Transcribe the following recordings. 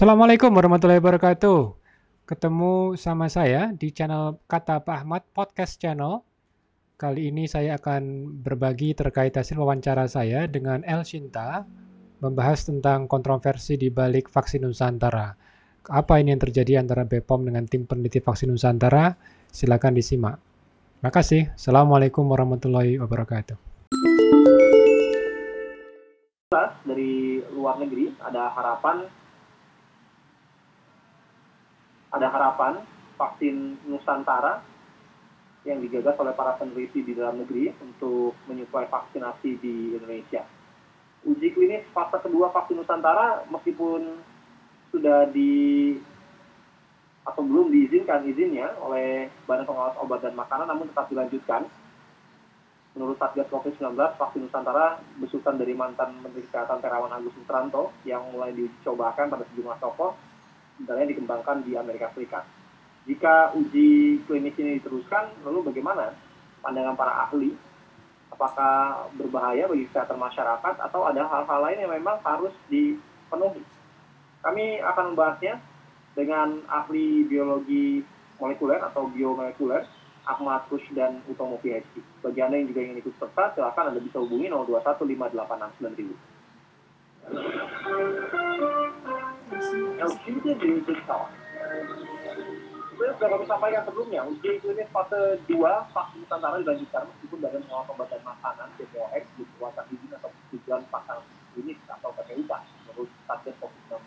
Assalamualaikum warahmatullahi wabarakatuh. Ketemu sama saya di channel Kata Pak Ahmad Podcast Channel. Kali ini saya akan berbagi terkait hasil wawancara saya dengan El Shinta, membahas tentang kontroversi di balik vaksin Nusantara. Apa ini yang terjadi antara BPOM dengan tim peneliti vaksin Nusantara? Silakan disimak. Terima kasih. Assalamualaikum warahmatullahi wabarakatuh. dari luar negeri ada harapan ada harapan vaksin Nusantara yang digagas oleh para peneliti di dalam negeri untuk menyuplai vaksinasi di Indonesia. Uji klinis fase kedua vaksin Nusantara meskipun sudah di atau belum diizinkan izinnya oleh Badan Pengawas Obat dan Makanan namun tetap dilanjutkan Menurut Satgas COVID-19, vaksin Nusantara besutan dari mantan Menteri Kesehatan Terawan Agus Putranto yang mulai dicobakan pada sejumlah toko, sebenarnya dikembangkan di Amerika Serikat. Jika uji klinis ini diteruskan, lalu bagaimana pandangan para ahli? Apakah berbahaya bagi kesehatan masyarakat atau ada hal-hal lain yang memang harus dipenuhi? Kami akan membahasnya dengan ahli biologi molekuler atau biomolekuler Ahmad Rush dan Utomo PhD. Bagi Anda yang juga ingin ikut serta, silakan Anda bisa hubungi 0215869000. LQ itu di kawan. Sebenarnya sudah kami sampaikan sebelumnya, uji klinis fase 2 vaksin Nusantara dilanjutkan meskipun Badan Pengawas Obat dan Makanan BPOM berkuasa izin atau tujuan pasang klinis atau PPUK menurut Satgas COVID-19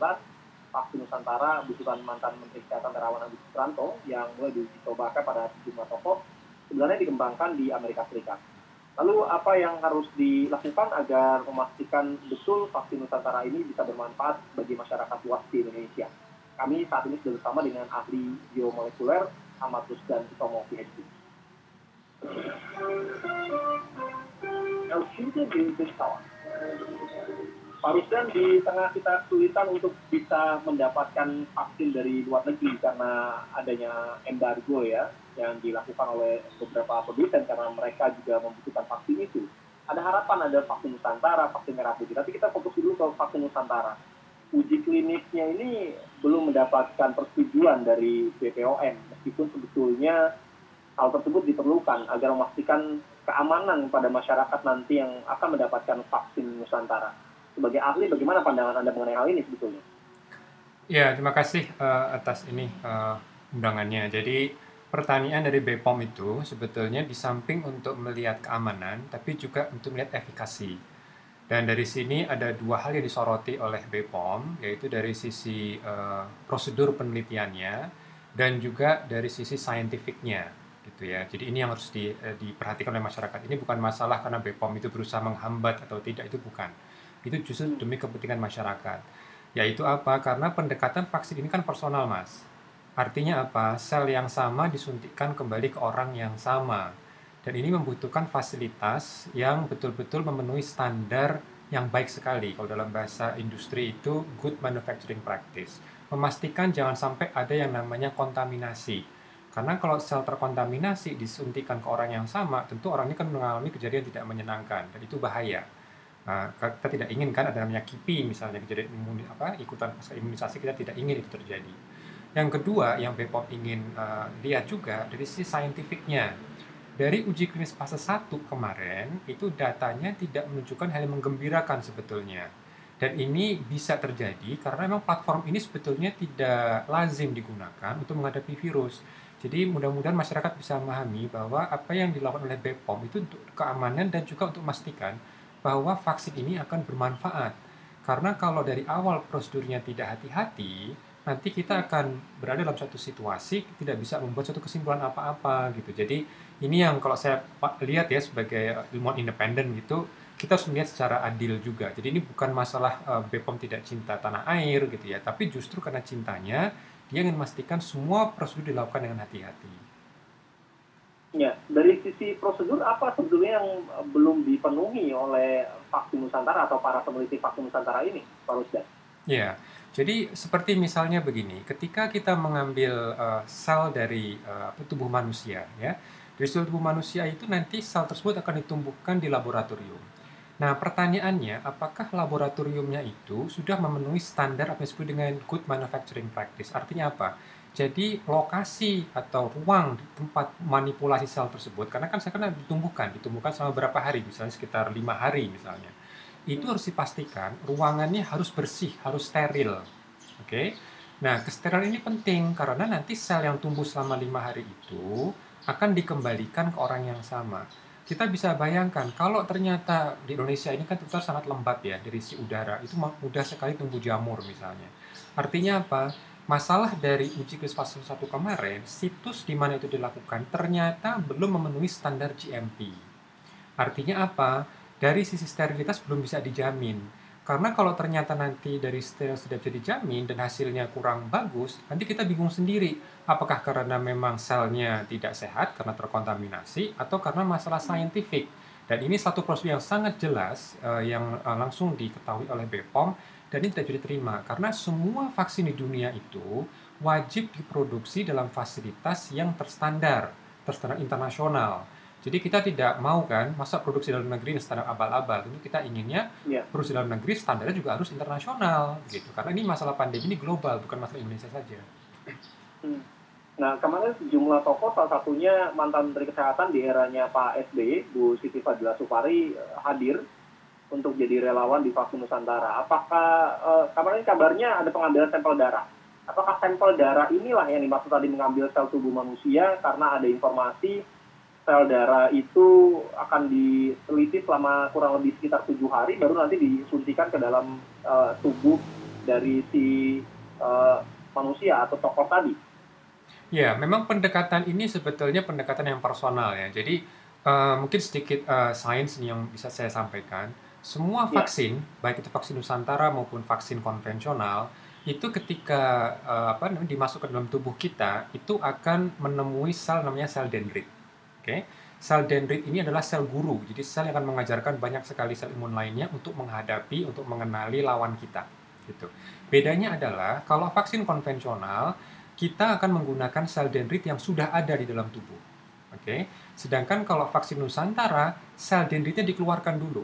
vaksin Nusantara butuhan mantan Menteri Kesehatan Terawan Agus Putranto yang mulai dicobakan pada sejumlah toko sebenarnya dikembangkan di Amerika Serikat. Lalu apa yang harus dilakukan agar memastikan betul vaksin Nusantara ini bisa bermanfaat bagi masyarakat luas di Indonesia? Kami saat ini sudah bersama dengan ahli biomolekuler Amatus dan Utomo PhD. Pak Rusdan, di tengah kita kesulitan untuk bisa mendapatkan vaksin dari luar negeri karena adanya embargo ya yang dilakukan oleh beberapa produsen karena mereka juga membutuhkan vaksin itu. Ada harapan ada vaksin Nusantara, vaksin merah putih. Tapi kita fokus dulu ke vaksin Nusantara. Uji klinisnya ini belum mendapatkan persetujuan dari BPOM, meskipun sebetulnya hal tersebut diperlukan agar memastikan keamanan pada masyarakat nanti yang akan mendapatkan vaksin Nusantara sebagai ahli bagaimana pandangan Anda mengenai hal ini sebetulnya? Ya, terima kasih uh, atas ini uh, undangannya. Jadi pertanyaan dari BPOM itu sebetulnya di samping untuk melihat keamanan, tapi juga untuk melihat efikasi. Dan dari sini ada dua hal yang disoroti oleh BPOM, yaitu dari sisi uh, prosedur penelitiannya dan juga dari sisi saintifiknya gitu ya. Jadi ini yang harus di, uh, diperhatikan oleh masyarakat. Ini bukan masalah karena BPOM itu berusaha menghambat atau tidak itu bukan itu justru demi kepentingan masyarakat. Yaitu apa? Karena pendekatan vaksin ini kan personal, Mas. Artinya apa? Sel yang sama disuntikkan kembali ke orang yang sama. Dan ini membutuhkan fasilitas yang betul-betul memenuhi standar yang baik sekali. Kalau dalam bahasa industri itu good manufacturing practice. Memastikan jangan sampai ada yang namanya kontaminasi. Karena kalau sel terkontaminasi disuntikan ke orang yang sama, tentu orang ini kan mengalami kejadian tidak menyenangkan dan itu bahaya. Nah, kita tidak inginkan ada namanya KIPI misalnya kejadian imun apa ikutan imunisasi kita tidak ingin itu terjadi. Yang kedua yang BPOM ingin uh, lihat juga dari sisi saintifiknya. Dari uji klinis fase 1 kemarin itu datanya tidak menunjukkan hal yang menggembirakan sebetulnya. Dan ini bisa terjadi karena memang platform ini sebetulnya tidak lazim digunakan untuk menghadapi virus. Jadi mudah-mudahan masyarakat bisa memahami bahwa apa yang dilakukan oleh BPOM itu untuk keamanan dan juga untuk memastikan bahwa vaksin ini akan bermanfaat. Karena kalau dari awal prosedurnya tidak hati-hati, nanti kita akan berada dalam suatu situasi tidak bisa membuat suatu kesimpulan apa-apa gitu. Jadi ini yang kalau saya lihat ya sebagai ilmuwan independen gitu, kita harus melihat secara adil juga. Jadi ini bukan masalah uh, BPOM tidak cinta tanah air gitu ya, tapi justru karena cintanya dia ingin memastikan semua prosedur dilakukan dengan hati-hati. Ya, dari sisi prosedur apa sebetulnya yang belum dipenuhi oleh vaksin Nusantara atau para peneliti vaksin Nusantara ini, Pak Rusdan? Ya, jadi seperti misalnya begini, ketika kita mengambil uh, sel dari uh, tubuh manusia, ya, dari sel tubuh manusia itu nanti sel tersebut akan ditumbuhkan di laboratorium. Nah, pertanyaannya, apakah laboratoriumnya itu sudah memenuhi standar apa yang disebut dengan good manufacturing practice? Artinya apa? Jadi lokasi atau ruang tempat manipulasi sel tersebut, karena kan saya kan ditumbuhkan, ditumbuhkan selama berapa hari, misalnya sekitar lima hari misalnya, itu harus dipastikan ruangannya harus bersih, harus steril. Oke, nah kesteril ini penting karena nanti sel yang tumbuh selama lima hari itu akan dikembalikan ke orang yang sama. Kita bisa bayangkan kalau ternyata di Indonesia ini kan ternyata sangat lembab ya dari si udara. Itu mudah sekali tumbuh jamur misalnya. Artinya apa? Masalah dari uji klinis fase 1 kemarin situs di mana itu dilakukan ternyata belum memenuhi standar GMP artinya apa dari sisi sterilitas belum bisa dijamin karena kalau ternyata nanti dari steril sudah bisa dijamin dan hasilnya kurang bagus, nanti kita bingung sendiri. Apakah karena memang selnya tidak sehat karena terkontaminasi atau karena masalah saintifik. Dan ini satu proses yang sangat jelas uh, yang uh, langsung diketahui oleh BPOM dan ini tidak bisa diterima karena semua vaksin di dunia itu wajib diproduksi dalam fasilitas yang terstandar, terstandar internasional. Jadi kita tidak mau kan masa produksi dalam negeri standar abal-abal. Ini kita inginnya yeah. produksi dalam negeri standarnya juga harus internasional gitu. Karena ini masalah pandemi ini global bukan masalah Indonesia saja. Hmm. Nah kemarin sejumlah tokoh salah satunya mantan Menteri Kesehatan di eranya Pak SBY, Bu Siti Fadila Supari eh, hadir untuk jadi relawan di vaksin Nusantara. Apakah uh, kemarin kabarnya ada pengambilan sampel darah? Apakah sampel darah inilah yang dimaksud tadi mengambil sel tubuh manusia karena ada informasi sel darah itu akan diteliti selama kurang lebih sekitar tujuh hari baru nanti disuntikan ke dalam uh, tubuh dari si uh, manusia atau tokoh tadi. Ya, memang pendekatan ini sebetulnya pendekatan yang personal ya. Jadi uh, mungkin sedikit uh, sains yang bisa saya sampaikan. Semua ya. vaksin, ya. baik itu vaksin Nusantara maupun vaksin konvensional, itu ketika uh, apa namanya dimasukkan dalam tubuh kita itu akan menemui sel namanya sel dendrit Oke, sel dendrit ini adalah sel guru. Jadi sel yang akan mengajarkan banyak sekali sel imun lainnya untuk menghadapi, untuk mengenali lawan kita. Gitu. Bedanya adalah kalau vaksin konvensional kita akan menggunakan sel dendrit yang sudah ada di dalam tubuh. Oke. Sedangkan kalau vaksin Nusantara, sel dendritnya dikeluarkan dulu.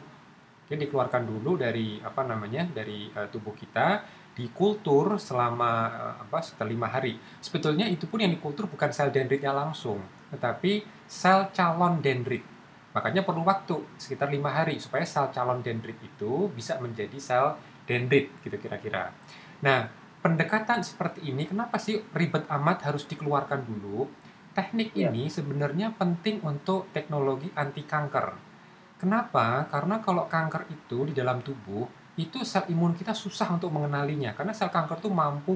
Oke, dikeluarkan dulu dari apa namanya? dari uh, tubuh kita dikultur selama uh, apa sekitar lima hari. Sebetulnya itu pun yang dikultur bukan sel dendritnya langsung, tetapi sel calon dendrit. Makanya perlu waktu sekitar lima hari supaya sel calon dendrit itu bisa menjadi sel dendrit gitu kira-kira. Nah, pendekatan seperti ini kenapa sih ribet amat harus dikeluarkan dulu? Teknik ya. ini sebenarnya penting untuk teknologi anti kanker. Kenapa? Karena kalau kanker itu di dalam tubuh itu sel imun kita susah untuk mengenalinya karena sel kanker itu mampu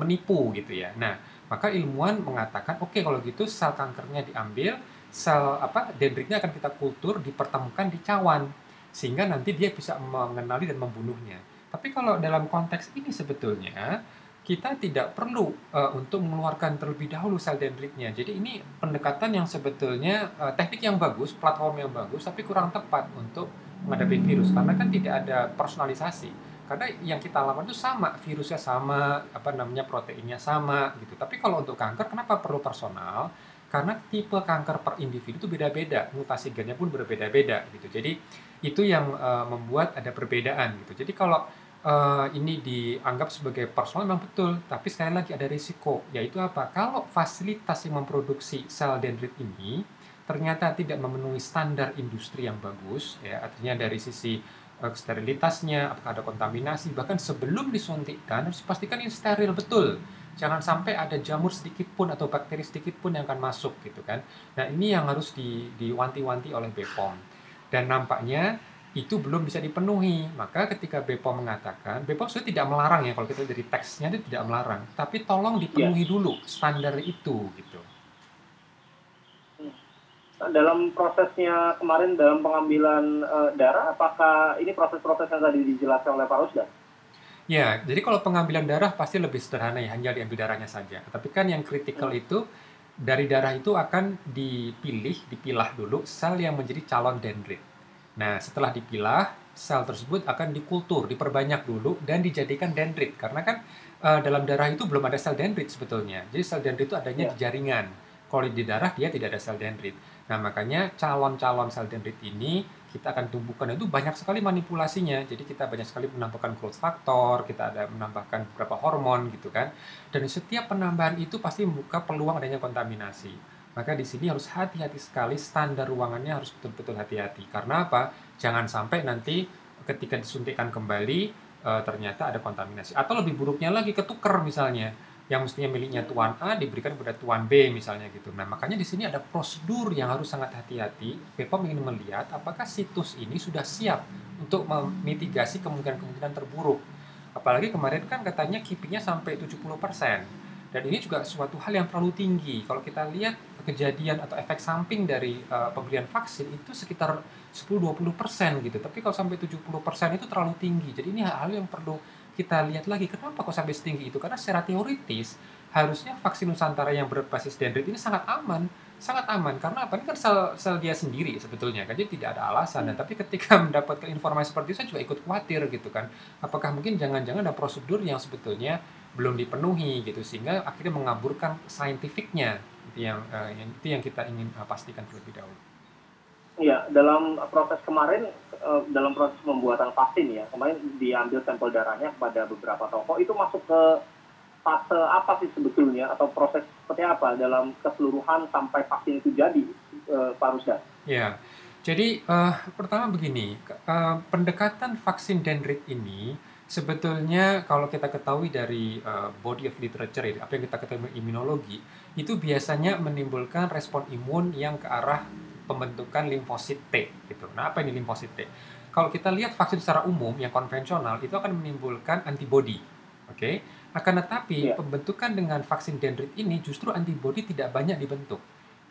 menipu gitu ya. Nah, maka ilmuwan mengatakan, oke okay, kalau gitu sel kankernya diambil, sel apa dendritnya akan kita kultur dipertemukan di cawan sehingga nanti dia bisa mengenali dan membunuhnya. Tapi kalau dalam konteks ini sebetulnya kita tidak perlu uh, untuk mengeluarkan terlebih dahulu sel dendritnya. Jadi ini pendekatan yang sebetulnya uh, teknik yang bagus, platform yang bagus, tapi kurang tepat untuk menghadapi virus karena kan tidak ada personalisasi. Karena yang kita lakukan itu sama virusnya sama apa namanya proteinnya sama gitu. Tapi kalau untuk kanker kenapa perlu personal? Karena tipe kanker per individu itu beda-beda mutasi gennya pun berbeda-beda gitu. Jadi itu yang uh, membuat ada perbedaan gitu. Jadi kalau uh, ini dianggap sebagai personal memang betul tapi sekali lagi ada risiko yaitu apa? Kalau fasilitas yang memproduksi sel dendrit ini ternyata tidak memenuhi standar industri yang bagus ya artinya dari sisi sterilitasnya, apakah ada kontaminasi, bahkan sebelum disuntikkan harus pastikan ini steril betul. Jangan sampai ada jamur sedikit pun atau bakteri sedikit pun yang akan masuk gitu kan. Nah ini yang harus di, diwanti-wanti oleh BPOM. Dan nampaknya itu belum bisa dipenuhi. Maka ketika BPOM mengatakan, BPOM sudah tidak melarang ya kalau kita dari teksnya itu tidak melarang, tapi tolong dipenuhi yeah. dulu standar itu gitu dalam prosesnya kemarin dalam pengambilan uh, darah, apakah ini proses-proses yang tadi dijelaskan oleh Pak Rusdan? Ya, jadi kalau pengambilan darah pasti lebih sederhana ya, hanya diambil darahnya saja. Tapi kan yang kritikal hmm. itu dari darah itu akan dipilih, dipilah dulu sel yang menjadi calon dendrit. Nah, setelah dipilah, sel tersebut akan dikultur, diperbanyak dulu dan dijadikan dendrit. Karena kan uh, dalam darah itu belum ada sel dendrit sebetulnya. Jadi sel dendrit itu adanya ya. di jaringan. Kalau di darah dia tidak ada sel dendrit. Nah, makanya calon-calon sel dendrit ini kita akan tumbuhkan itu banyak sekali manipulasinya. Jadi kita banyak sekali menambahkan growth factor, kita ada menambahkan beberapa hormon gitu kan. Dan setiap penambahan itu pasti membuka peluang adanya kontaminasi. Maka di sini harus hati-hati sekali standar ruangannya harus betul-betul hati-hati. Karena apa? Jangan sampai nanti ketika disuntikkan kembali e, ternyata ada kontaminasi. Atau lebih buruknya lagi ketuker misalnya yang mestinya miliknya tuan A diberikan kepada tuan B misalnya gitu. Nah makanya di sini ada prosedur yang harus sangat hati-hati. Bepom ingin melihat apakah situs ini sudah siap untuk memitigasi kemungkinan-kemungkinan terburuk. Apalagi kemarin kan katanya keepingnya sampai 70%. Dan ini juga suatu hal yang terlalu tinggi. Kalau kita lihat kejadian atau efek samping dari uh, pemberian vaksin itu sekitar 10-20% gitu. Tapi kalau sampai 70% itu terlalu tinggi. Jadi ini hal-hal yang perlu kita lihat lagi kenapa kok sampai setinggi itu? Karena secara teoritis harusnya vaksin Nusantara yang berbasis dendrit ini sangat aman. Sangat aman karena apa? Ini kan sel sel dia sendiri sebetulnya kan jadi tidak ada alasan. Dan tapi ketika mendapatkan informasi seperti itu saya juga ikut khawatir gitu kan. Apakah mungkin jangan-jangan ada prosedur yang sebetulnya belum dipenuhi gitu sehingga akhirnya mengaburkan saintifiknya? Itu yang uh, yang itu yang kita ingin uh, pastikan terlebih dahulu. Iya, dalam proses kemarin uh, dalam proses pembuatan vaksin ya, kemarin diambil sampel darahnya kepada beberapa toko itu masuk ke fase apa sih sebetulnya atau proses seperti apa dalam keseluruhan sampai vaksin itu jadi, uh, Pak Rusda? Ya, jadi uh, pertama begini, uh, pendekatan vaksin dendrit ini sebetulnya kalau kita ketahui dari uh, body of literature ini, apa yang kita ketahui imunologi, itu biasanya menimbulkan respon imun yang ke arah pembentukan limfosit T gitu. Nah, apa ini limfosit T? Kalau kita lihat vaksin secara umum yang konvensional itu akan menimbulkan antibodi. Oke. Okay? Akan tetapi yeah. pembentukan dengan vaksin dendrit ini justru antibodi tidak banyak dibentuk.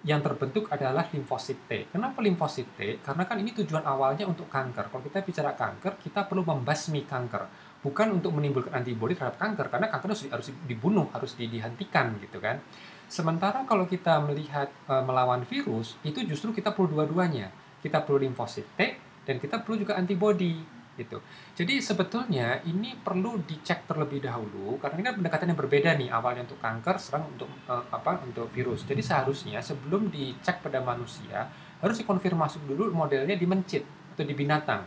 Yang terbentuk adalah limfosit T. Kenapa limfosit T? Karena kan ini tujuan awalnya untuk kanker. Kalau kita bicara kanker, kita perlu membasmi kanker, bukan untuk menimbulkan antibodi terhadap kanker karena kanker harus, harus dibunuh, harus dihentikan gitu kan. Sementara kalau kita melihat e, melawan virus, itu justru kita perlu dua-duanya. Kita perlu limfosit T dan kita perlu juga antibody gitu. Jadi sebetulnya ini perlu dicek terlebih dahulu karena ini kan pendekatan yang berbeda nih awalnya untuk kanker, serang untuk e, apa untuk virus. Jadi seharusnya sebelum dicek pada manusia harus dikonfirmasi dulu modelnya di mencit atau di binatang.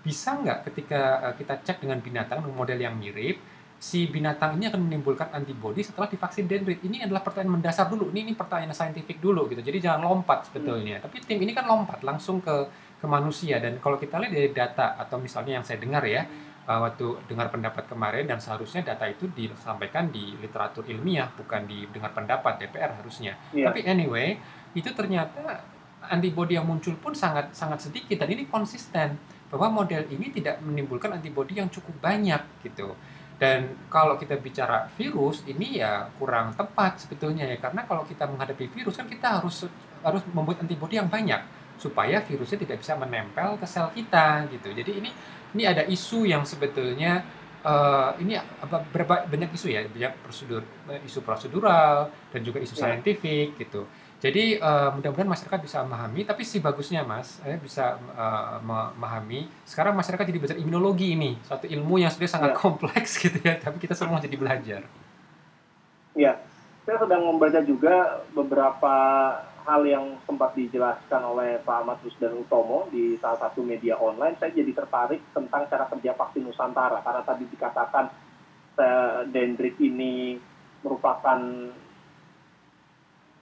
Bisa nggak ketika e, kita cek dengan binatang model yang mirip si binatang ini akan menimbulkan antibodi setelah divaksin dendrit. Ini adalah pertanyaan mendasar dulu. Ini, ini pertanyaan saintifik dulu gitu. Jadi jangan lompat sebetulnya. Hmm. Tapi tim ini kan lompat langsung ke ke manusia dan kalau kita lihat dari data atau misalnya yang saya dengar ya uh, waktu dengar pendapat kemarin dan seharusnya data itu disampaikan di literatur ilmiah bukan di dengar pendapat DPR harusnya. Yeah. Tapi anyway, itu ternyata antibodi yang muncul pun sangat sangat sedikit dan ini konsisten bahwa model ini tidak menimbulkan antibodi yang cukup banyak gitu. Dan kalau kita bicara virus ini ya kurang tepat sebetulnya ya karena kalau kita menghadapi virus kan kita harus harus membuat antibodi yang banyak supaya virusnya tidak bisa menempel ke sel kita gitu. Jadi ini ini ada isu yang sebetulnya uh, ini apa berapa banyak isu ya banyak prosedur isu prosedural dan juga isu ya. saintifik gitu. Jadi uh, mudah-mudahan masyarakat bisa memahami, tapi sih bagusnya mas, saya bisa uh, memahami. Sekarang masyarakat jadi belajar imunologi ini, satu ilmu yang sebenarnya sangat ya. kompleks gitu ya, tapi kita semua jadi belajar. Ya, saya sedang membaca juga beberapa hal yang sempat dijelaskan oleh Pak Ahmad dan Utomo di salah satu media online. Saya jadi tertarik tentang cara kerja vaksin Nusantara, karena tadi dikatakan dendrit ini merupakan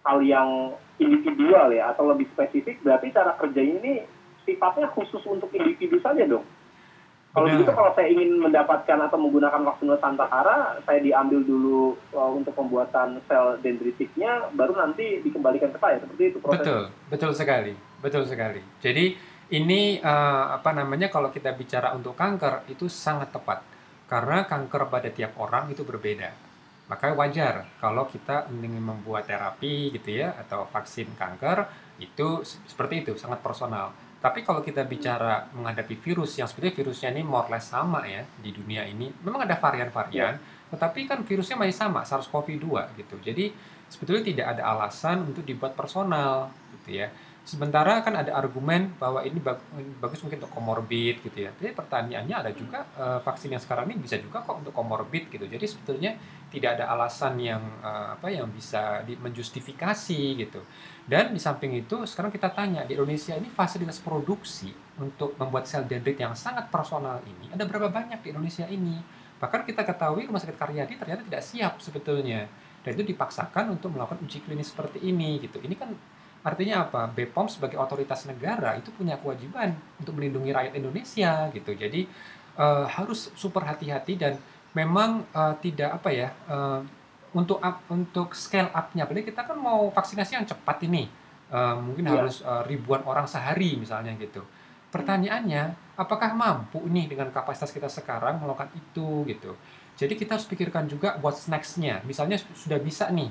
hal yang individual ya atau lebih spesifik berarti cara kerja ini sifatnya khusus untuk individu saja dong. Kalau begitu kalau saya ingin mendapatkan atau menggunakan vaksin Nusantara, saya diambil dulu uh, untuk pembuatan sel dendritiknya, baru nanti dikembalikan ke saya. Seperti itu prosesnya. Betul, betul sekali, betul sekali. Jadi ini uh, apa namanya kalau kita bicara untuk kanker itu sangat tepat karena kanker pada tiap orang itu berbeda maka wajar kalau kita ingin membuat terapi gitu ya atau vaksin kanker itu seperti itu sangat personal. Tapi kalau kita bicara menghadapi virus yang sebenarnya virusnya ini more less sama ya di dunia ini, memang ada varian-varian, ya. tetapi kan virusnya masih sama SARS-CoV-2 gitu. Jadi sebetulnya tidak ada alasan untuk dibuat personal gitu ya. Sementara kan ada argumen bahwa ini bagus mungkin untuk komorbid gitu ya. Tapi pertanyaannya ada juga uh, vaksin yang sekarang ini bisa juga kok untuk komorbid gitu. Jadi sebetulnya tidak ada alasan yang uh, apa yang bisa di, menjustifikasi gitu. Dan di samping itu sekarang kita tanya di Indonesia ini fasilitas produksi untuk membuat sel dendrit yang sangat personal ini ada berapa banyak di Indonesia ini? Bahkan kita ketahui Rumah Sakit Karyadi ternyata tidak siap sebetulnya. Dan itu dipaksakan untuk melakukan uji klinis seperti ini gitu. Ini kan Artinya apa? BPOM sebagai otoritas negara itu punya kewajiban untuk melindungi rakyat Indonesia gitu. Jadi uh, harus super hati-hati dan memang uh, tidak apa ya uh, untuk up, untuk scale up-nya. Apalagi kita kan mau vaksinasi yang cepat ini, uh, mungkin yeah. harus uh, ribuan orang sehari misalnya gitu. Pertanyaannya, apakah mampu nih dengan kapasitas kita sekarang melakukan itu gitu? Jadi kita harus pikirkan juga what's next-nya. Misalnya sudah bisa nih,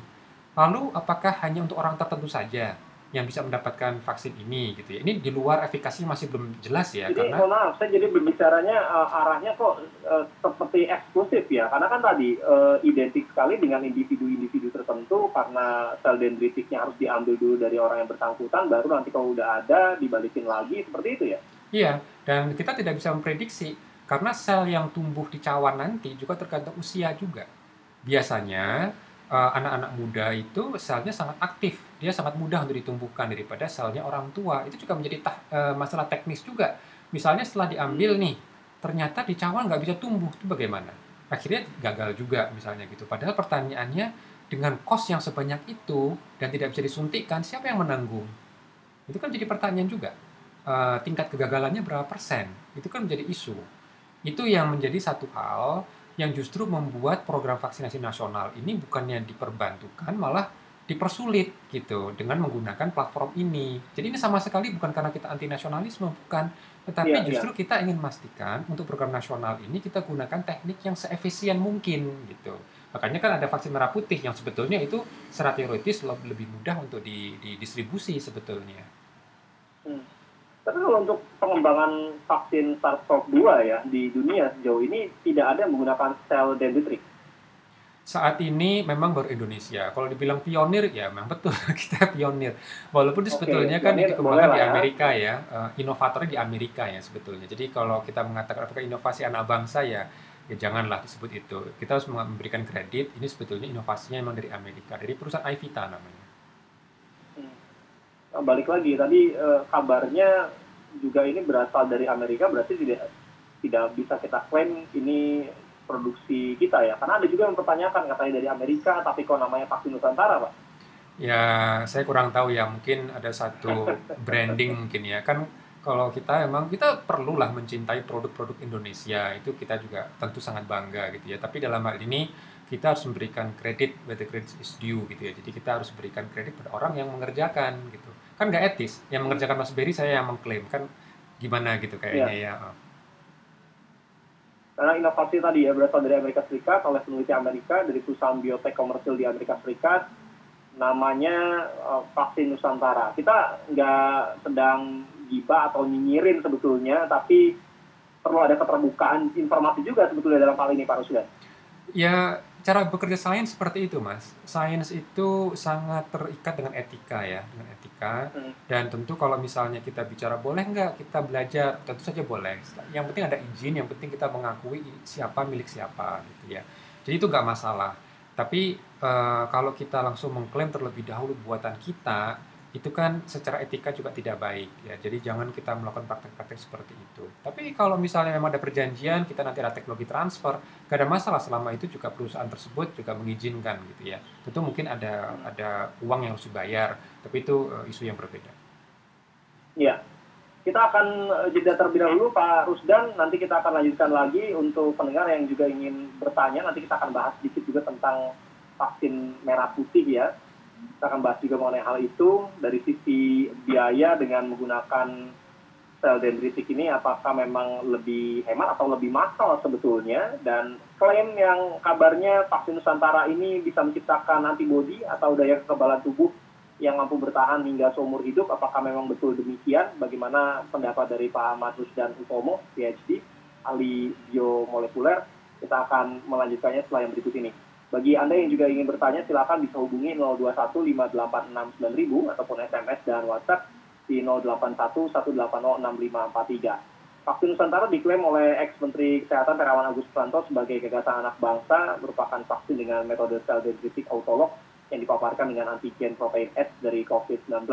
lalu apakah hanya untuk orang tertentu saja? Yang bisa mendapatkan vaksin ini gitu ya. Ini di luar efikasinya masih belum jelas ya jadi, karena maaf saya jadi berbicaranya uh, arahnya kok uh, seperti eksklusif ya. Karena kan tadi uh, identik sekali dengan individu-individu tertentu karena sel dendritiknya harus diambil dulu dari orang yang bersangkutan baru nanti kalau udah ada dibalikin lagi seperti itu ya. Iya, dan kita tidak bisa memprediksi karena sel yang tumbuh di cawan nanti juga tergantung usia juga. Biasanya anak-anak uh, muda itu selnya sangat aktif, dia sangat mudah untuk ditumbuhkan daripada selnya orang tua. Itu juga menjadi tah, uh, masalah teknis juga. Misalnya setelah diambil nih, ternyata di cawan nggak bisa tumbuh, itu bagaimana? Akhirnya gagal juga misalnya gitu. Padahal pertanyaannya dengan kos yang sebanyak itu dan tidak bisa disuntikkan, siapa yang menanggung? Itu kan jadi pertanyaan juga. Uh, tingkat kegagalannya berapa persen? Itu kan menjadi isu. Itu yang menjadi satu hal yang justru membuat program vaksinasi nasional ini bukannya diperbantukan malah dipersulit gitu dengan menggunakan platform ini. Jadi ini sama sekali bukan karena kita anti nasionalisme bukan, tetapi ya, justru ya. kita ingin memastikan untuk program nasional ini kita gunakan teknik yang seefisien mungkin gitu. Makanya kan ada vaksin merah putih yang sebetulnya itu secara teoritis lebih mudah untuk didistribusi sebetulnya. Hmm. Tapi kalau untuk pengembangan vaksin SARS-CoV-2 ya di dunia sejauh ini tidak ada yang menggunakan sel dendritik. Saat ini memang baru Indonesia. Kalau dibilang pionir ya memang betul kita pionir. Walaupun okay, sebetulnya kan dikembangkan di ya. Amerika ya, uh, inovatornya di Amerika ya sebetulnya. Jadi kalau kita mengatakan apakah inovasi anak bangsa ya ya janganlah disebut itu. Kita harus memberikan kredit. Ini sebetulnya inovasinya memang dari Amerika, dari perusahaan Ivita namanya. Nah, balik lagi tadi uh, kabarnya juga ini berasal dari Amerika berarti tidak tidak bisa kita klaim ini produksi kita ya. Karena ada juga yang mempertanyakan katanya dari Amerika tapi kok namanya vaksin Nusantara pak? Ya saya kurang tahu ya mungkin ada satu branding mungkin ya. Kan kalau kita emang kita perlulah mencintai produk-produk Indonesia itu kita juga tentu sangat bangga gitu ya. Tapi dalam hal ini kita harus memberikan kredit where the credit is due gitu ya. Jadi kita harus berikan kredit pada orang yang mengerjakan gitu kan nggak etis yang mengerjakan Mas Berry saya yang mengklaim kan gimana gitu kayaknya ya, ya. Karena inovasi tadi ya berasal dari Amerika Serikat oleh peneliti Amerika dari perusahaan biotek komersil di Amerika Serikat namanya uh, vaksin Nusantara. Kita nggak sedang gibah atau nyinyirin sebetulnya, tapi perlu ada keterbukaan informasi juga sebetulnya dalam hal ini Pak Rusdan. Ya cara bekerja sains seperti itu mas. Sains itu sangat terikat dengan etika ya dengan etika. Hmm. dan tentu kalau misalnya kita bicara boleh nggak kita belajar? Tentu saja boleh. Yang penting ada izin yang penting kita mengakui siapa milik siapa gitu ya. Jadi itu nggak masalah. Tapi uh, kalau kita langsung mengklaim terlebih dahulu buatan kita itu kan secara etika juga tidak baik ya. Jadi jangan kita melakukan praktek-praktek seperti itu. Tapi kalau misalnya memang ada perjanjian kita nanti ada teknologi transfer gak ada masalah. Selama itu juga perusahaan tersebut juga mengizinkan gitu ya. Tentu mungkin ada ada uang yang harus dibayar tapi itu uh, isu yang berbeda. Ya kita akan eh, jeda terlebih dahulu Pak Rusdan. Nanti kita akan lanjutkan lagi untuk pendengar yang juga ingin bertanya. Nanti kita akan bahas sedikit juga tentang vaksin merah putih ya kita akan bahas juga mengenai hal itu. Dari sisi biaya dengan menggunakan sel dendritik ini apakah memang lebih hemat atau lebih mahal sebetulnya? Dan klaim yang kabarnya vaksin Nusantara ini bisa menciptakan antibodi atau daya kekebalan tubuh yang mampu bertahan hingga seumur hidup apakah memang betul demikian? Bagaimana pendapat dari Pak Ahmad dan Utomo PhD ahli biomolekuler kita akan melanjutkannya setelah yang berikut ini. Bagi Anda yang juga ingin bertanya, silakan bisa hubungi 021 5869000 ataupun SMS dan WhatsApp di 081 180 6543. Vaksin Nusantara diklaim oleh ex-Menteri Kesehatan Terawan Agus Pranto sebagai gagasan anak bangsa merupakan vaksin dengan metode sel dendritik autolog yang dipaparkan dengan antigen protein S dari COVID-19.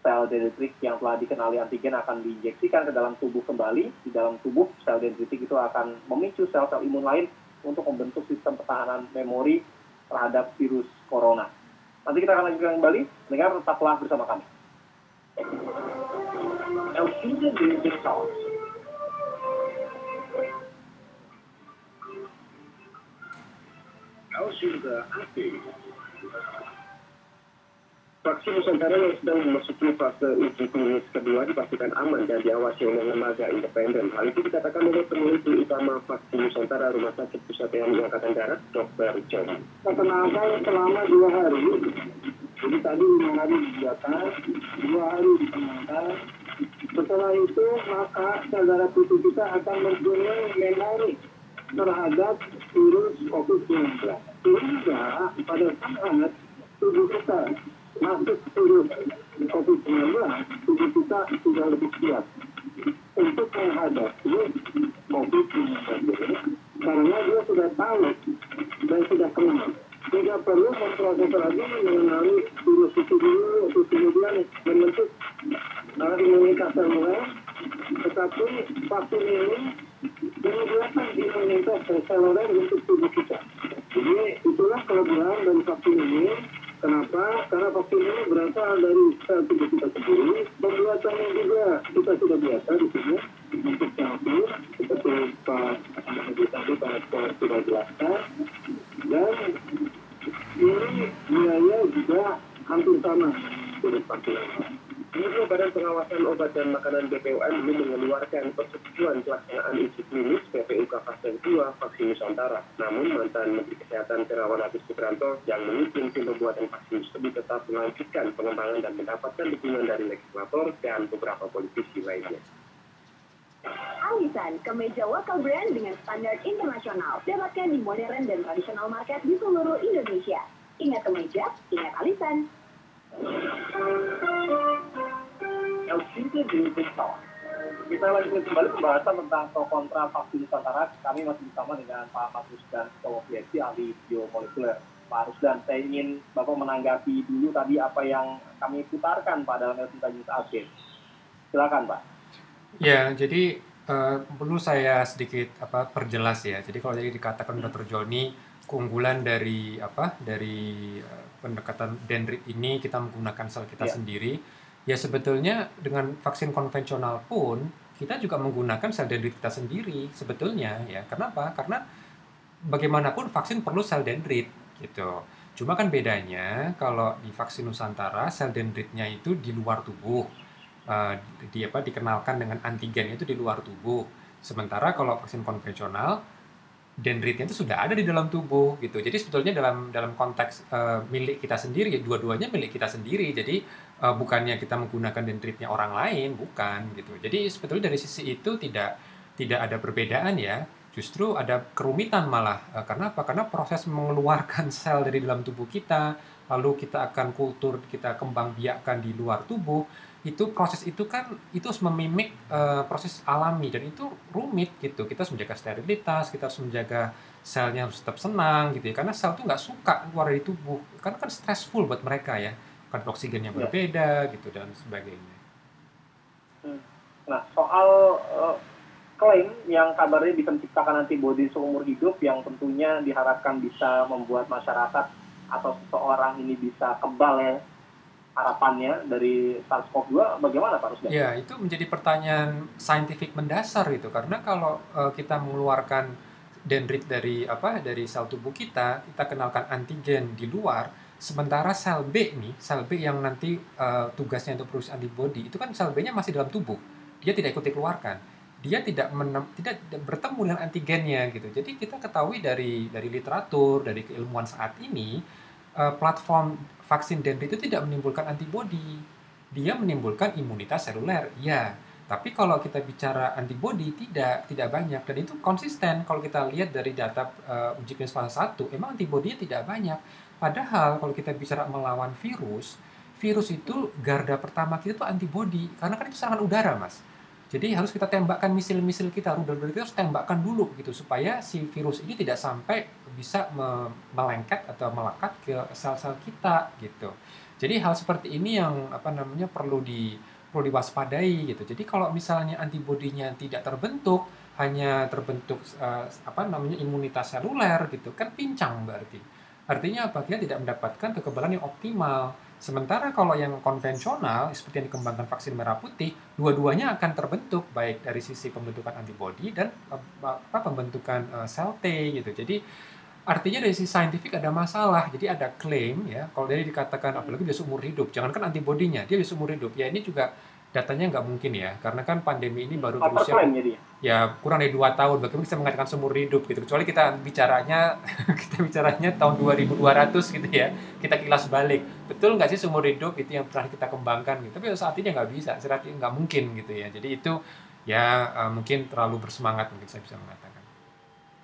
Sel dendritik yang telah dikenali antigen akan diinjeksikan ke dalam tubuh kembali. Di dalam tubuh, sel dendritik itu akan memicu sel-sel imun lain untuk membentuk sistem pertahanan memori terhadap virus corona. Nanti kita akan lanjutkan kembali. Dengar tetaplah bersama kami. Talks. Elvira AP. Vaksin Nusantara yang sedang memasuki fase uji klinis kedua dipastikan aman dan diawasi oleh lembaga independen. Hal itu dikatakan oleh peneliti utama vaksin Nusantara Rumah Sakit Pusat TNI Angkatan Darat, Dr. John. Perkenalkan selama dua hari. Jadi tadi lima hari didata, dua hari dikenakan. Setelah itu maka saudara tubuh kita akan mempunyai memori terhadap virus COVID-19. Sehingga pada saat tubuh kita masuk virus COVID-19, tubuh kita sudah lebih siap untuk menghadapi COVID-19 karena dia sudah tahu dan sudah kenal. Tidak perlu memproses lagi mengenali virus itu dulu untuk kemudian membentuk uh, imunitas seluler, tetapi vaksin ini menyediakan imunitas seluler untuk tubuh kita. Jadi itulah kelebihan dari vaksin ini Kenapa? Karena vaksin ini berasal dari tubuh kita sendiri. Pembuatannya juga kita sudah biasa di sini untuk campur seperti Pak Haji tadi Pak sudah jelaskan. Dan ini biaya juga hampir sama dengan vaksin Kemudian Badan Pengawasan Obat dan Makanan BPOM belum mengeluarkan persetujuan pelaksanaan uji klinis PPUK fase 2 vaksin Nusantara. Namun mantan Menteri Kesehatan Terawan Agus Putranto yang memimpin tim pembuatan vaksin tersebut tetap melanjutkan pengembangan dan mendapatkan dukungan dari legislator dan beberapa politisi lainnya. Alisan, kemeja lokal brand dengan standar internasional. Dapatkan di modern dan tradisional market di seluruh Indonesia. Ingat kemeja, ingat Alisan. Kita lanjutkan kembali pembahasan tentang pro kontra vaksin Nusantara. Kami masih bersama dengan Pak Rusdan, Ketua PhD, ahli biomolekuler. Pak Rusdan, saya ingin Bapak menanggapi dulu tadi apa yang kami putarkan Pak dalam Elvira News. Silakan Pak. Ya, jadi uh, perlu saya sedikit apa perjelas ya. Jadi kalau tadi dikatakan Dr. Joni keunggulan dari apa dari uh, pendekatan dendrit ini kita menggunakan sel kita Ya. sendiri. Ya sebetulnya dengan vaksin konvensional pun kita juga menggunakan sel dendrit kita sendiri sebetulnya ya. Kenapa? Karena bagaimanapun vaksin perlu sel dendrit gitu. Cuma kan bedanya kalau di vaksin Nusantara sel dendritnya itu di luar tubuh. Eh, di apa dikenalkan dengan antigen itu di luar tubuh. Sementara kalau vaksin konvensional dendritnya itu sudah ada di dalam tubuh gitu. Jadi sebetulnya dalam dalam konteks eh, milik kita sendiri, dua-duanya milik kita sendiri. Jadi eh, bukannya kita menggunakan dendritnya orang lain, bukan gitu. Jadi sebetulnya dari sisi itu tidak tidak ada perbedaan ya. Justru ada kerumitan malah. Eh, karena apa? Karena proses mengeluarkan sel dari dalam tubuh kita, lalu kita akan kultur, kita kembang biakkan di luar tubuh, itu proses itu kan itu harus memimik eh, proses alami. Dan itu rumit gitu. Kita harus menjaga sterilitas kita harus menjaga selnya harus tetap senang gitu ya. Karena sel tuh nggak suka keluar dari tubuh. Karena kan stressful buat mereka ya. Kan oksigen yang Ya. berbeda gitu dan sebagainya. Nah, soal eh, klaim yang kabarnya bisa menciptakan antibodi seumur hidup yang tentunya diharapkan bisa membuat masyarakat atau seseorang ini bisa kebal ya harapannya dari SARS-CoV-2 bagaimana Pak Rusdan? Ya, itu menjadi pertanyaan saintifik mendasar itu karena kalau eh, kita mengeluarkan dendrit dari apa dari sel tubuh kita, kita kenalkan antigen di luar, sementara sel B nih, sel B yang nanti eh, tugasnya untuk produksi antibodi itu kan sel B-nya masih dalam tubuh, dia tidak ikut dikeluarkan, dia tidak menem- tidak bertemu dengan antigennya gitu. Jadi kita ketahui dari dari literatur, dari keilmuan saat ini eh, platform vaksin dendrit itu tidak menimbulkan antibodi dia menimbulkan imunitas seluler, ya. Tapi kalau kita bicara antibodi tidak tidak banyak. Dan itu konsisten. Kalau kita lihat dari data eh, uji klinis fase 1 emang antibodinya tidak banyak. Padahal kalau kita bicara melawan virus virus itu garda pertama kita tuh antibody. Karena kan itu serangan udara mas jadi harus kita tembakkan misil-misil kita rudal-rudal kita harus tembakkan dulu gitu supaya si virus ini tidak sampai bisa me melengket atau melekat ke sel-sel kita gitu. Jadi hal seperti ini yang apa namanya perlu di perlu diwaspadai gitu. Jadi kalau misalnya antibodinya tidak terbentuk hanya terbentuk uh, apa namanya imunitas seluler gitu kan pincang berarti. Artinya apa? Kita tidak mendapatkan kekebalan yang optimal Sementara kalau yang konvensional seperti yang dikembangkan vaksin merah putih, dua-duanya akan terbentuk baik dari sisi pembentukan antibodi dan apa pembentukan uh, sel T gitu. Jadi artinya dari sisi saintifik ada masalah. Jadi ada klaim ya, kalau dari dikatakan apalagi dia seumur hidup, jangankan antibodinya, dia bisa umur hidup. Ya ini juga datanya nggak mungkin ya, karena kan pandemi ini baru berusia ya kurang dari dua tahun. Bagaimana bisa mengatakan seumur hidup gitu? Kecuali kita bicaranya kita bicaranya tahun 2200 gitu ya, kita kilas balik. Betul nggak sih seumur hidup itu yang pernah kita kembangkan gitu? Tapi saat ini nggak bisa, saat ini nggak mungkin gitu ya. Jadi itu ya uh, mungkin terlalu bersemangat mungkin saya bisa mengatakan.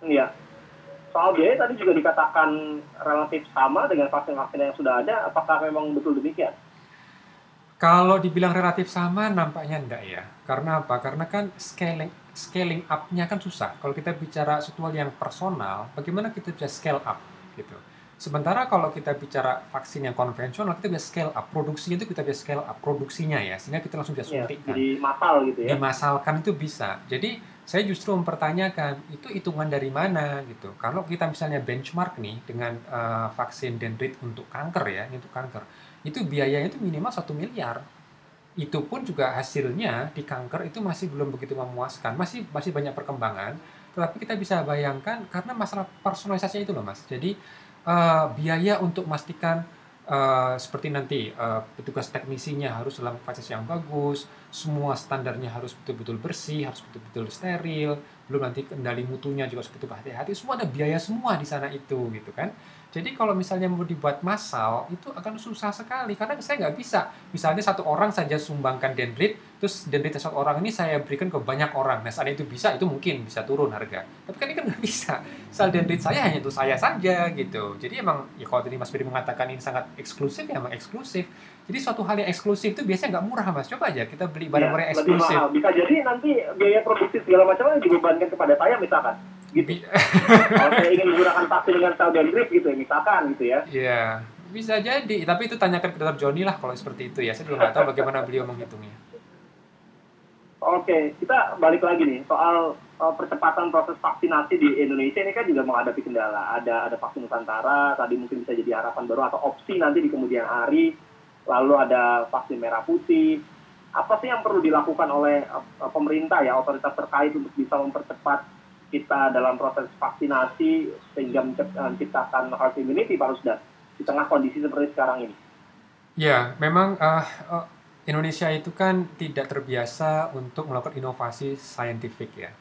Iya. Soal biaya tadi juga dikatakan relatif sama dengan vaksin-vaksin yang sudah ada. Apakah memang betul demikian? Kalau dibilang relatif sama, nampaknya enggak ya. Karena apa? Karena kan scaling scaling up-nya kan susah. Kalau kita bicara sesuatu yang personal, bagaimana kita bisa scale up gitu. Sementara kalau kita bicara vaksin yang konvensional, kita bisa scale up. Produksinya itu kita bisa scale up produksinya ya, sehingga kita langsung bisa iya, suntikkan. Ya, jadi masal gitu ya. Dimasalkan itu bisa. Jadi saya justru mempertanyakan itu hitungan dari mana gitu. Kalau kita misalnya benchmark nih dengan uh, vaksin dendrit untuk kanker ya, untuk kanker itu biayanya itu minimal satu miliar. Itu pun juga hasilnya di kanker itu masih belum begitu memuaskan. Masih masih banyak perkembangan. Tetapi kita bisa bayangkan karena masalah personalisasi itu loh mas. Jadi uh, biaya untuk memastikan uh, seperti nanti uh, petugas teknisinya harus dalam fasilitas yang bagus semua standarnya harus betul-betul bersih harus betul-betul steril belum nanti kendali mutunya juga harus betul hati-hati semua ada biaya semua di sana itu gitu kan jadi kalau misalnya mau dibuat massal itu akan susah sekali karena saya nggak bisa. Misalnya satu orang saja sumbangkan dendrit, terus dendrit satu orang ini saya berikan ke banyak orang. Nah saat itu bisa, itu mungkin bisa turun harga. Tapi kan ini kan nggak bisa. Sel dendrit saya hanya untuk saya saja gitu. Jadi emang ya kalau tadi Mas Budi mengatakan ini sangat eksklusif ya emang eksklusif. Jadi suatu hal yang eksklusif itu biasanya nggak murah mas. Coba aja kita beli barang-barang ya, eksklusif. Bisa jadi nanti biaya produksi segala macamnya dibebankan kepada saya misalkan gitu. Kalau saya ingin menggunakan vaksin dengan sel dendrit gitu ya, misalkan gitu ya. Iya, bisa jadi. Tapi itu tanyakan ke dokter Joni lah kalau seperti itu ya. Saya nggak tahu bagaimana beliau menghitungnya. Oke, kita balik lagi nih soal, soal percepatan proses vaksinasi di Indonesia ini kan juga menghadapi kendala. Ada ada vaksin Nusantara, tadi mungkin bisa jadi harapan baru atau opsi nanti di kemudian hari. Lalu ada vaksin merah putih. Apa sih yang perlu dilakukan oleh uh, pemerintah ya otoritas terkait untuk bisa mempercepat kita dalam proses vaksinasi sehingga menciptakan herd immunity Pak Rusdan di tengah kondisi seperti sekarang ini? Ya, memang uh, uh, Indonesia itu kan tidak terbiasa untuk melakukan inovasi saintifik ya.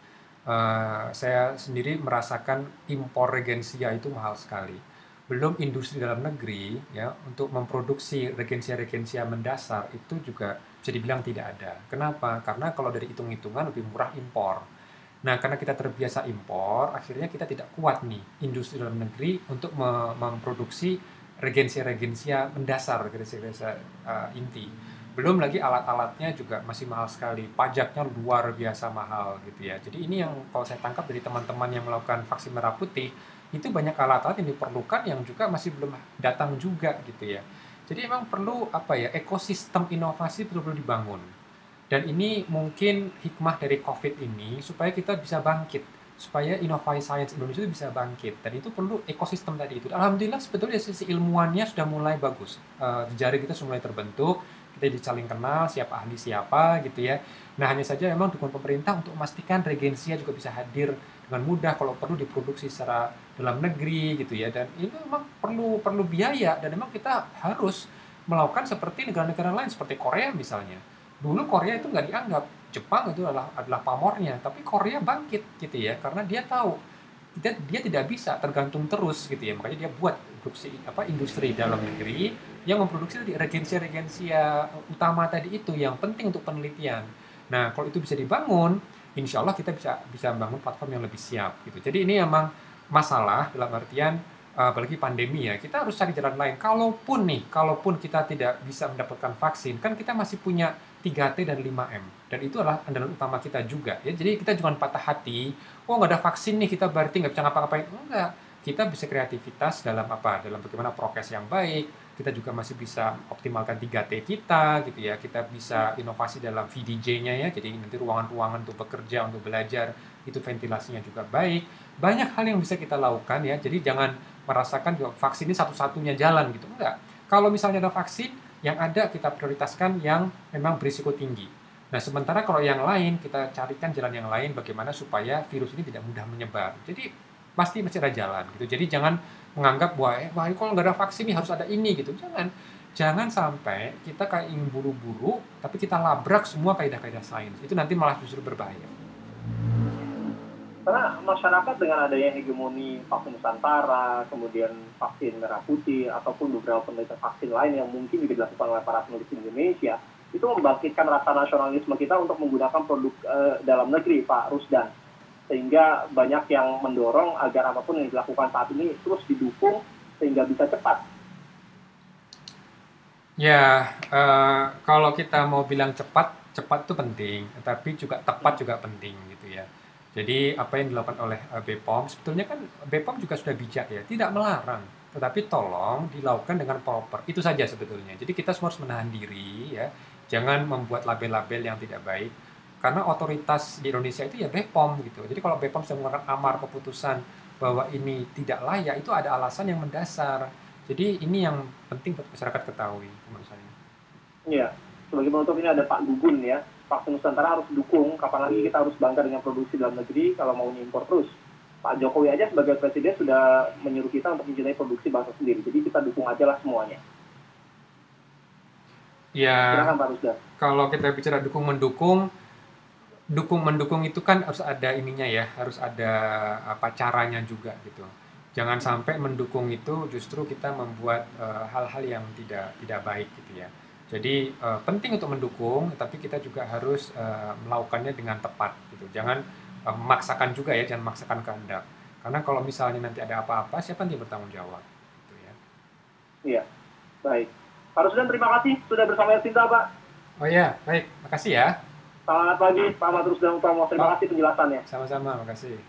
Uh, saya sendiri merasakan impor regensia itu mahal sekali. Belum industri dalam negeri ya untuk memproduksi regensia-regensia mendasar itu juga bisa dibilang tidak ada. Kenapa? Karena kalau dari hitung-hitungan lebih murah impor Nah, karena kita terbiasa impor, akhirnya kita tidak kuat nih industri dalam negeri untuk memproduksi regensia-regensia mendasar, regensia-regensia uh, inti. Belum lagi alat-alatnya juga masih mahal sekali, pajaknya luar biasa mahal gitu ya. Jadi ini yang kalau saya tangkap dari teman-teman yang melakukan vaksin merah putih, itu banyak alat-alat yang diperlukan yang juga masih belum datang juga gitu ya. Jadi emang perlu apa ya ekosistem inovasi perlu dibangun dan ini mungkin hikmah dari COVID ini supaya kita bisa bangkit, supaya inovasi sains Indonesia itu bisa bangkit. Dan itu perlu ekosistem tadi itu. Alhamdulillah sebetulnya sisi ilmuannya sudah mulai bagus. Uh, jari kita sudah mulai terbentuk, kita dicaling kenal siapa ahli siapa gitu ya. Nah hanya saja memang dukungan pemerintah untuk memastikan regensia juga bisa hadir dengan mudah kalau perlu diproduksi secara dalam negeri gitu ya. Dan ini memang perlu perlu biaya dan memang kita harus melakukan seperti negara-negara lain seperti Korea misalnya dulu Korea itu nggak dianggap. Jepang itu adalah adalah pamornya. Tapi Korea bangkit gitu ya karena dia tahu dia, dia tidak bisa tergantung terus gitu ya. Makanya dia buat produksi apa industri dalam negeri yang memproduksi tadi regensia-regensia utama tadi itu yang penting untuk penelitian. Nah kalau itu bisa dibangun insya Allah kita bisa bisa membangun platform yang lebih siap gitu. Jadi ini memang masalah dalam artian apalagi pandemi ya, kita harus cari jalan lain. Kalaupun nih, kalaupun kita tidak bisa mendapatkan vaksin, kan kita masih punya 3T dan 5M. Dan itu adalah andalan utama kita juga. ya. Jadi kita jangan patah hati, oh nggak ada vaksin nih, kita berarti nggak bisa ngapa-ngapain. Enggak, kita bisa kreativitas dalam apa? Dalam bagaimana prokes yang baik, kita juga masih bisa optimalkan 3T kita gitu ya. Kita bisa inovasi dalam VDJ-nya ya. Jadi nanti ruangan-ruangan untuk bekerja, untuk belajar itu ventilasinya juga baik. Banyak hal yang bisa kita lakukan ya. Jadi jangan merasakan bahwa vaksin ini satu-satunya jalan gitu. Enggak. Kalau misalnya ada vaksin, yang ada kita prioritaskan yang memang berisiko tinggi. Nah, sementara kalau yang lain kita carikan jalan yang lain bagaimana supaya virus ini tidak mudah menyebar. Jadi pasti masih ada jalan gitu. Jadi jangan menganggap bahwa eh, wah kalau nggak ada vaksin ini harus ada ini gitu. Jangan jangan sampai kita kayak ingin buru-buru tapi kita labrak semua kaidah-kaidah sains. Itu nanti malah justru berbahaya. Karena masyarakat dengan adanya hegemoni vaksin Nusantara, kemudian vaksin merah putih, ataupun beberapa penelitian vaksin lain yang mungkin juga dilakukan oleh para peneliti Indonesia, itu membangkitkan rasa nasionalisme kita untuk menggunakan produk uh, dalam negeri, Pak Rusdan. Sehingga banyak yang mendorong agar apa pun yang dilakukan saat ini terus didukung sehingga bisa cepat. Ya, uh, kalau kita mau bilang cepat, cepat itu penting, tapi juga tepat juga penting gitu ya. Jadi apa yang dilakukan oleh uh, BPOM sebetulnya kan BPOM juga sudah bijak ya, tidak melarang, tetapi tolong dilakukan dengan proper. Itu saja sebetulnya. Jadi kita semua harus menahan diri ya, jangan membuat label-label yang tidak baik. Karena otoritas di Indonesia itu ya BPOM gitu. Jadi kalau BPOM sudah mengeluarkan amar keputusan bahwa ini tidak layak, itu ada alasan yang mendasar. Jadi ini yang penting buat masyarakat ketahui menurut saya. Iya, sebagai penutup ini ada Pak Gugun ya vaksin Nusantara harus dukung, kapan lagi kita harus bangga dengan produksi dalam negeri kalau mau impor terus. Pak Jokowi aja sebagai presiden sudah menyuruh kita untuk mencintai produksi bangsa sendiri. Jadi kita dukung aja lah semuanya. Ya, Pak kalau kita bicara dukung mendukung, dukung mendukung itu kan harus ada ininya ya, harus ada apa caranya juga gitu. Jangan sampai mendukung itu justru kita membuat eh, hal-hal uh, yang tidak tidak baik gitu ya. Jadi uh, penting untuk mendukung, tapi kita juga harus uh, melakukannya dengan tepat gitu. Jangan uh, memaksakan juga ya, jangan memaksakan kehendak. Karena kalau misalnya nanti ada apa-apa, siapa yang bertanggung jawab? Gitu ya. Iya, baik. Pak Rusdan, terima kasih sudah bersama Sinta, Pak. Oh iya, baik. Makasih ya. Selamat pagi, Pak Ahmad Rusdan Utomo. Terima oh. kasih penjelasannya. Sama-sama, makasih.